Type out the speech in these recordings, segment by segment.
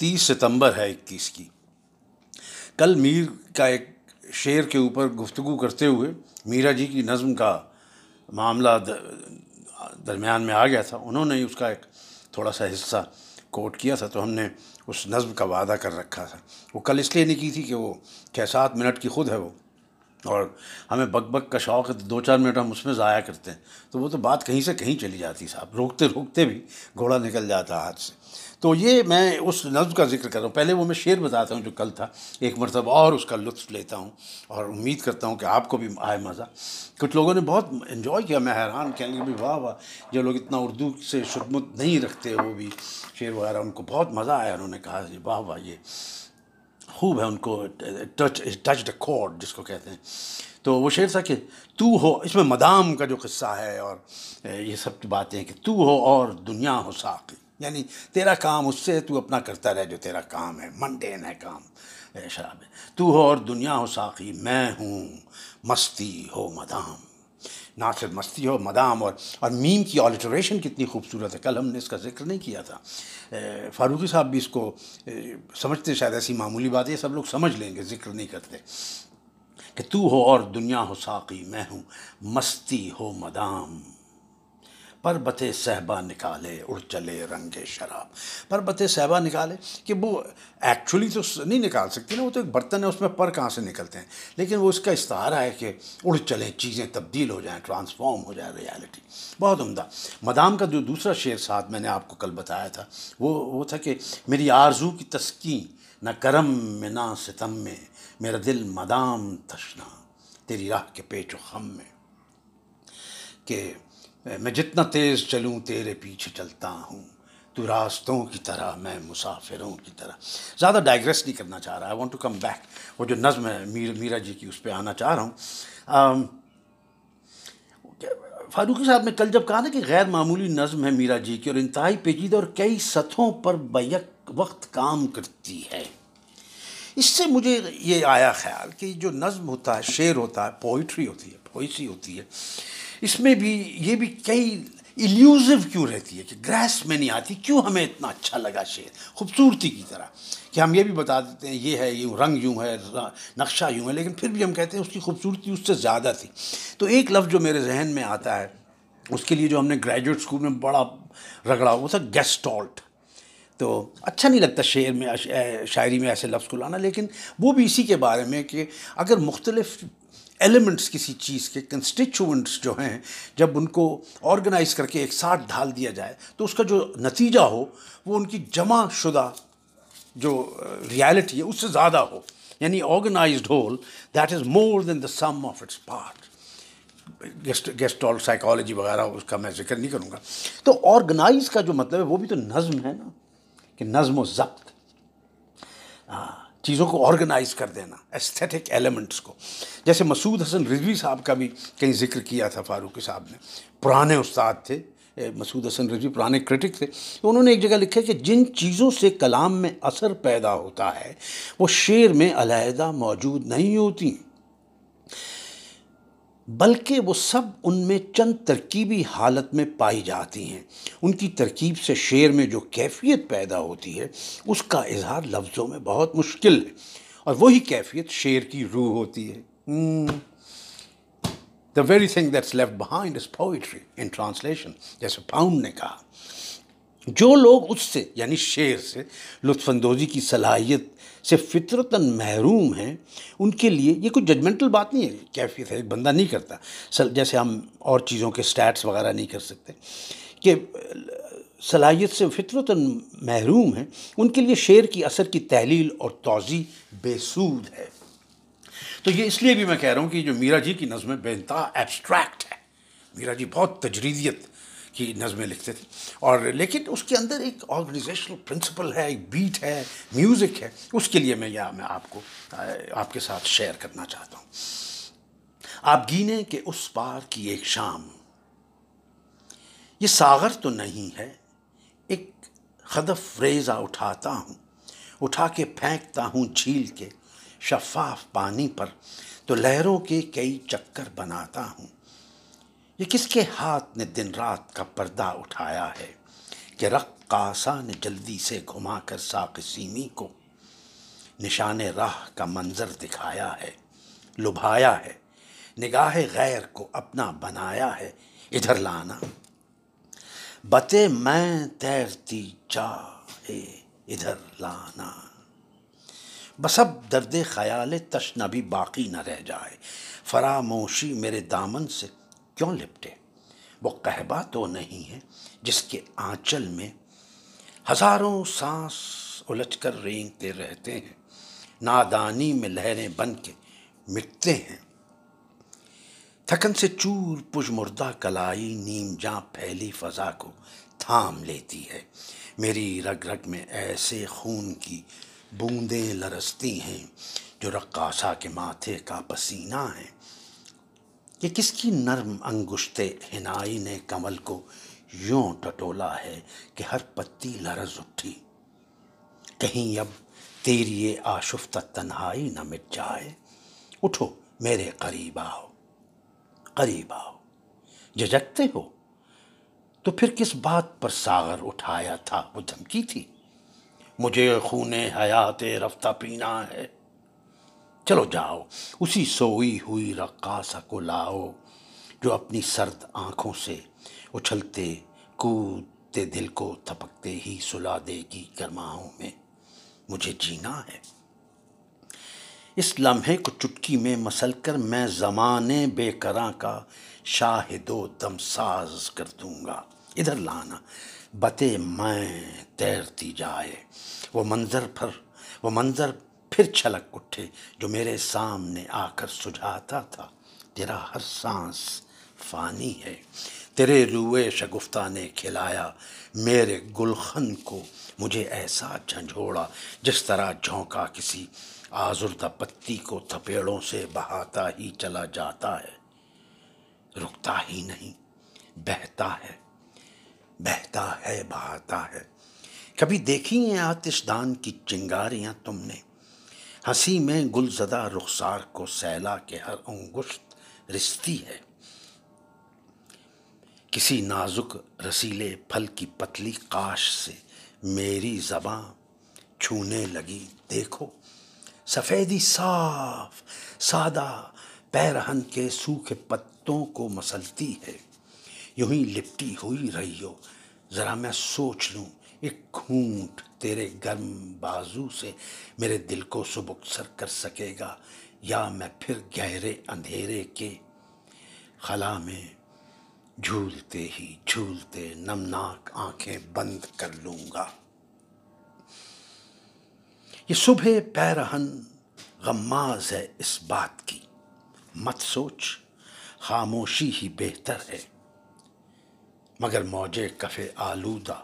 تیس ستمبر ہے اکیس کی۔ کل میر کا ایک شعر کے اوپر گفتگو کرتے ہوئے میرا جی کی نظم کا معاملہ درمیان میں آ گیا تھا۔ انہوں نے اس کا ایک تھوڑا سا حصہ کوٹ کیا تھا تو ہم نے اس نظم کا وعدہ کر رکھا تھا۔ وہ کل اس لیے نہیں کی تھی کہ وہ چھ سات منٹ کی خود ہے وہ۔ اور ہمیں بک بک کا شوق ہے تو دو چار منٹ ہم اس میں ضائع کرتے ہیں۔ تو وہ تو بات کہیں سے کہیں چلی جاتی صاحب۔ روکتے روکتے بھی گھوڑا نکل جاتا ہاتھ سے۔ تو یہ میں اس نظم کا ذکر کر رہا ہوں۔ پہلے وہ میں شعر بتاتا ہوں جو کل تھا۔ ایک مرتبہ اور اس کا لطف لیتا ہوں اور امید کرتا ہوں کہ آپ کو بھی آئے مزہ۔ کچھ لوگوں نے بہت انجوائے کیا، میں حیران کہیں گے بھی واہ واہ جو لوگ اتنا اردو سے شدمت نہیں رکھتے، وہ بھی شعر وغیرہ، ان کو بہت مزہ آیا، انہوں نے کہا جی واہ واہ، یہ خوب ہے ان کو ٹچ ٹچ دا کورڈ جس کو کہتے ہیں۔ تو وہ شعر تھا کہ تو ہو، اس میں مدام کا جو قصہ ہے اور یہ سب باتیں کہ تو ہو اور دنیا ہو ساقی۔ یعنی تیرا کام اس سے، تو اپنا کرتا رہ جو تیرا کام ہے منڈین ہے کام۔ شراب ہے تو ہو اور دنیا ہو ساقی، میں ہوں مستی ہو مدام۔ نہ صرف مستی ہو مدام اور اور میم کی آلٹریشن کتنی خوبصورت ہے۔ کل ہم نے اس کا ذکر نہیں کیا تھا۔ فاروقی صاحب بھی اس کو سمجھتے شاید ایسی معمولی بات ہے سب لوگ سمجھ لیں گے، ذکر نہیں کرتے۔ کہ تو ہو اور دنیا ہو ساقی، میں ہوں مستی ہو مدام۔ پربت صحبہ نکالے، اڑ چلے رنگ شراب۔ پربت صحبہ نکالے کہ وہ ایکچولی تو نہیں نکال سکتی نا، وہ تو ایک برتن ہے، اس میں پر کہاں سے نکلتے ہیں؟ لیکن وہ اس کا استعارہ ہے کہ اڑ چلیں چیزیں تبدیل ہو جائیں ٹرانسفارم ہو جائے ریالٹی بہت عمدہ۔ مدام کا جو دوسرا شعر ساتھ میں نے آپ کو کل بتایا تھا، وہ وہ تھا کہ میری آرزو کی تسکین، نہ کرم میں، نہ ستم میں، میرا دل مدام تشنا، تیری راہ کے پیچ و خم میں کہ میں جتنا تیز چلوں، تیرے پیچھے چلتا ہوں۔ تو راستوں کی طرح، میں مسافروں کی طرح۔ زیادہ ڈائگریس نہیں کرنا چاہ رہا۔ ہے وانٹ ٹو کم بیک وہ جو نظم ہے، میر، میرا جی کی، اس پہ آنا چاہ رہا ہوں۔ فاروقی صاحب نے کل جب کہا نا کہ غیر معمولی نظم ہے میرا جی کی، اور انتہائی پیچیدہ اور کئی سطحوں پر بیک وقت کام کرتی ہے۔ اس سے مجھے یہ آیا خیال کہ جو نظم ہوتا ہے، شعر ہوتا ہے پوئٹری ہوتی ہے پوئسی ہوتی ہے۔ اس میں بھی یہ بھی کئی ایلیوزو کیوں رہتی ہے کہ گریس میں نہیں آتی؟ کیوں ہمیں اتنا اچھا لگا شعر؟ خوبصورتی کی طرح۔ کہ ہم یہ بھی بتا دیتے ہیں، یہ ہے یوں رنگ یوں ہے، نقشہ یوں ہے، لیکن پھر بھی ہم کہتے ہیں اس کی خوبصورتی اس سے زیادہ تھی۔ تو ایک لفظ جو میرے ذہن میں آتا ہے، اس کے لیے جو ہم نے گریجویٹ اسکول میں بڑا رگڑا، وہ تھا گیسٹالٹ تو اچھا نہیں لگتا شعر میں، شاعری میں ایسے لفظ کو لانا، لیکن وہ بھی اسی کے بارے میں کہ اگر مختلف ایلیمنٹس کسی چیز کے کنسٹیچوئنٹس جو ہیں، جب ان کو آرگنائز کر کے ایک ساتھ ڈھال دیا جائے، تو اس کا جو نتیجہ ہو، وہ ان کی جمع شدہ جو ریالٹی ہے، اس سے زیادہ ہو۔ یعنی organised whole that is more than the sum of its part guest gestalt psychology وغیرہ، اس کا میں ذکر نہیں کروں گا۔ تو آرگنائز کا جو مطلب ہے، وہ بھی تو نظم ہے نا، کہ نظم و ضبط۔ ہاں۔ چیزوں کو آرگنائز کر دینا ایستھیٹک ایلیمنٹس کو۔ جیسے مسعود حسن رضوی صاحب کا بھی کہیں ذکر کیا تھا فاروقی صاحب نے۔ پرانے استاد تھے مسعود حسن رضوی پرانے کرٹک تھے۔ تو انہوں نے ایک جگہ لکھا کہ جن چیزوں سے کلام میں اثر پیدا ہوتا ہے، وہ شعر میں علیحدہ موجود نہیں ہوتی۔ بلکہ وہ سب ان میں چند ترکیبی حالت میں پائی جاتی ہیں۔ ان کی ترکیب سے شعر میں جو کیفیت پیدا ہوتی ہے، اس کا اظہار لفظوں میں بہت مشکل ہے۔ اور وہی کیفیت شعر کی روح ہوتی ہے۔ The very thing that's left behind is poetry in translation جیسے پاؤنڈ نے کہا۔ جو لوگ اس سے یعنی شعر سے، لطف اندوزی کی صلاحیت سے فطرتاً محروم ہیں، ان کے لیے یہ کوئی ججمنٹل بات نہیں ہے، کیفیت ہے، ایک بندہ نہیں کرتا۔ جیسے ہم اور چیزوں کے سٹیٹس وغیرہ نہیں کر سکتے کہ صلاحیت سے فطرتاً محروم ہیں، ان کے لیے شعر کی اثر کی تحلیل اور توضیع بے سود ہے۔ تو یہ اس لیے بھی میں کہہ رہا ہوں کہ جو میرا جی کی نظمیں بے انتہا ایبسٹریکٹ ہے۔ میرا جی بہت تجریدیت کی نظمیں لکھتے تھے۔ اور لیکن اس کے اندر ایک آرگنائزیشنل پرنسپل ہے، ایک بیٹ ہے میوزک ہے۔ اس کے لیے میں یا میں آپ کو، آپ کے ساتھ شیئر کرنا چاہتا ہوں۔ آپ گینے کہ اس پار کی ایک شام۔ یہ ساغر تو نہیں ہے، ایک خدف ریزہ اٹھاتا ہوں۔ اٹھا کے پھینکتا ہوں جھیل کے شفاف پانی پر۔ تو لہروں کے کئی چکر بناتا ہوں۔ یہ کس کے ہاتھ نے دن رات کا پردہ اٹھایا ہے کہ رقاصہ نے جلدی سے گھما کر ساق سیمی کو نشان راہ کا منظر دکھایا ہے، لبھایا ہے، نگاہ غیر کو اپنا بنایا ہے، ادھر لانا۔ بتے میں تیرتی چاہے، ادھر لانا۔ بس اب درد خیال تشنا بھی باقی نہ رہ جائے۔ فراموشی میرے دامن سے کیوں لپٹے؟ وہ قہبہ تو نہیں ہے جس کے آنچل میں ہزاروں سانس الجھ کر رینگتے رہتے ہیں، نادانی میں لہریں بن کے مٹتے ہیں۔ تھکن سے چور پج مردہ کلائی نیم جاں پھیلی فضا کو تھام لیتی ہے۔ میری رگ رگ میں ایسے خون کی بوندیں لرستی ہیں جو رقاصہ کے ماتھے کا پسینہ ہے یہ کس کی نرم انگشت ہنائی نے کمل کو یوں ٹٹولا ہے کہ ہر پتی لرز اٹھی۔ کہیں اب تیری یہ آشفتہ تنہائی نہ مٹ جائے۔ اٹھو میرے قریب آؤ قریب آؤ۔ ججکتے ہو؟ تو پھر کس بات پر ساغر اٹھایا تھا؟ وہ دھمکی تھی۔ مجھے خون حیات رفتہ پینا ہے۔ چلو جاؤ، اسی سوئی ہوئی رقاصہ کو لاؤ جو اپنی سرد آنکھوں سے اچھلتے، کودتے دل کو تھپکتے ہی سلا دے گی گرماؤں میں۔ مجھے جینا ہے۔ اس لمحے کو چٹکی میں مسل کر میں زمانے بے کراں کا شاہد و دم ساز کر دوں گا۔ ادھر لانا، بتے میں تیرتی جائے۔ وہ منظر پر، وہ منظر پھر چھلک اٹھے جو میرے سامنے آ کر سجھاتا تھا۔ تیرا ہر سانس فانی ہے۔ تیرے روئے شگفتہ نے کھلایا۔ میرے گلخن کو مجھے ایسا جھنجھوڑا جس طرح جھونکا کسی آزردہ پتی کو تھپیڑوں سے بہاتا ہی چلا جاتا ہے۔ رکتا ہی نہیں، بہتا ہے بہتا ہے، بہاتا ہے۔ کبھی دیکھی ہیں آتش دان کی چنگاریاں تم نے؟ ہنسی میں گل زدہ رخسار کو سیلا کے ہر انگشت رستی ہے۔ کسی نازک رسیلے پھل کی پتلی کاش سے میری زباں چھونے لگی۔ دیکھو، سفیدی صاف، سادہ پیرہن کے سوکھے پتوں کو مسلتی ہے۔ یوں ہی لپٹی ہوئی رہی ہو، ذرا میں سوچ لوں۔ ایک گھونٹ تیرے گرم بازو سے میرے دل کو سبک سر کر سکے گا، یا میں پھر گہرے اندھیرے کے خلا میں جھولتے ہی جھولتے نمناک آنکھیں بند کر لوں گا۔ یہ صبح پیرہن غماز ہے اس بات کی۔ مت سوچ، خاموشی ہی بہتر ہے۔ مگر موجے کفے آلودہ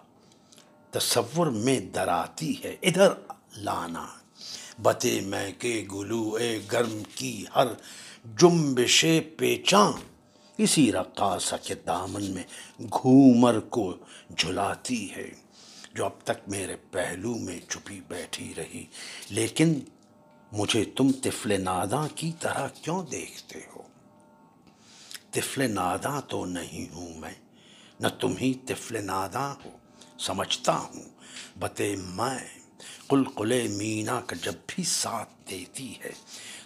تصور میں دراتی ہے۔ ادھر لانا، بتے میں کے گلو اے گرم کی ہر جنبش پیچاں اسی رقاصہ کے دامن میں گھومر کو جھلاتی ہے، جو اب تک میرے پہلو میں چھپی بیٹھی رہی۔ لیکن مجھے تم طفل ناداں کی طرح کیوں دیکھتے ہو؟ طفل ناداں تو نہیں ہوں میں، نہ تم ہی طفل ناداں ہو۔ سمجھتا ہوں۔ بتے میں قلقل مینا کا جب بھی ساتھ دیتی ہے،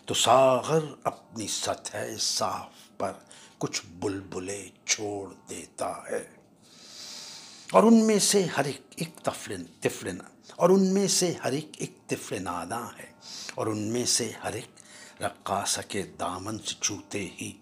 تو ساغر اپنی سطح صاف پر کچھ بلبلے چھوڑ دیتا ہے۔ اور ان میں سے ہر ایک ایک تفلن تفلن اور ان میں سے ہر ایک ایک طفل ناداں ہے، اور ان میں سے ہر ایک رقاصہ کے دامن سے چھوتے ہی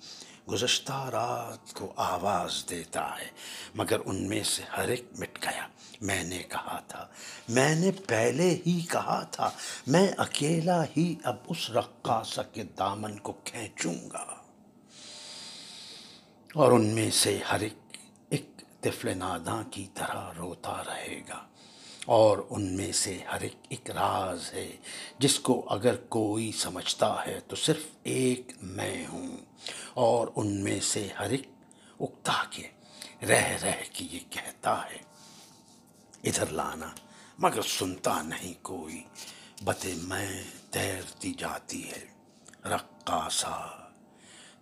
گزشتہ رات کو آواز دیتا ہے، مگر ان میں سے ہر ایک مٹ گیا۔ میں نے کہا تھا، میں نے پہلے ہی کہا تھا، میں اکیلا ہی اب اس رقاصہ کے دامن کو کھینچوں گا۔ اور ان میں سے ہر ایک ایک طفل ناداں کی طرح روتا رہے گا۔ اور ان میں سے ہر ایک ایک راز ہے، جس کو اگر کوئی سمجھتا ہے تو صرف ایک میں ہوں۔ اور ان میں سے ہر ایک اکتا کے رہ رہ کے یہ کہتا ہے، ادھر لانا، مگر سنتا نہیں کوئی بتے میں تیرتی جاتی ہے۔ رقاصہ،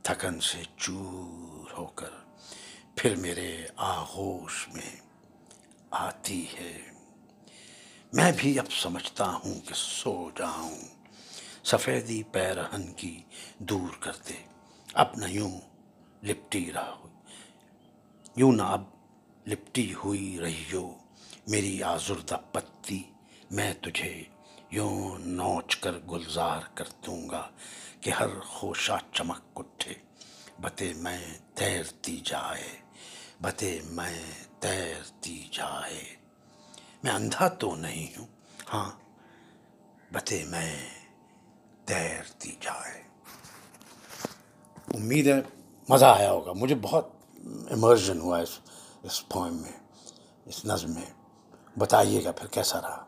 تھکن سے چور ہو کر پھر میرے آغوش میں آتی ہے۔ میں بھی اب سمجھتا ہوں کہ سو جاؤں، سفیدی پیرہن کی دور کر دے۔ اب نہ یوں لپٹی رہا ہوئی۔ یوں نہ اب لپٹی ہوئی رہیو میری آزردہ پتی، میں تجھے یوں نوچ کر گلزار کر دوں گا کہ ہر خوشہ چمک اٹھے۔ بتے میں تیرتی جائے، بتے میں تیرتی جائے۔ میں اندھا تو نہیں ہوں ہاں بتے میں تیرتی جائے۔ امید ہے مزہ آیا ہوگا۔ مجھے بہت امرجن ہوا اس اس پوئم میں، اس نظم میں۔ بتائیے گا پھر کیسا رہا؟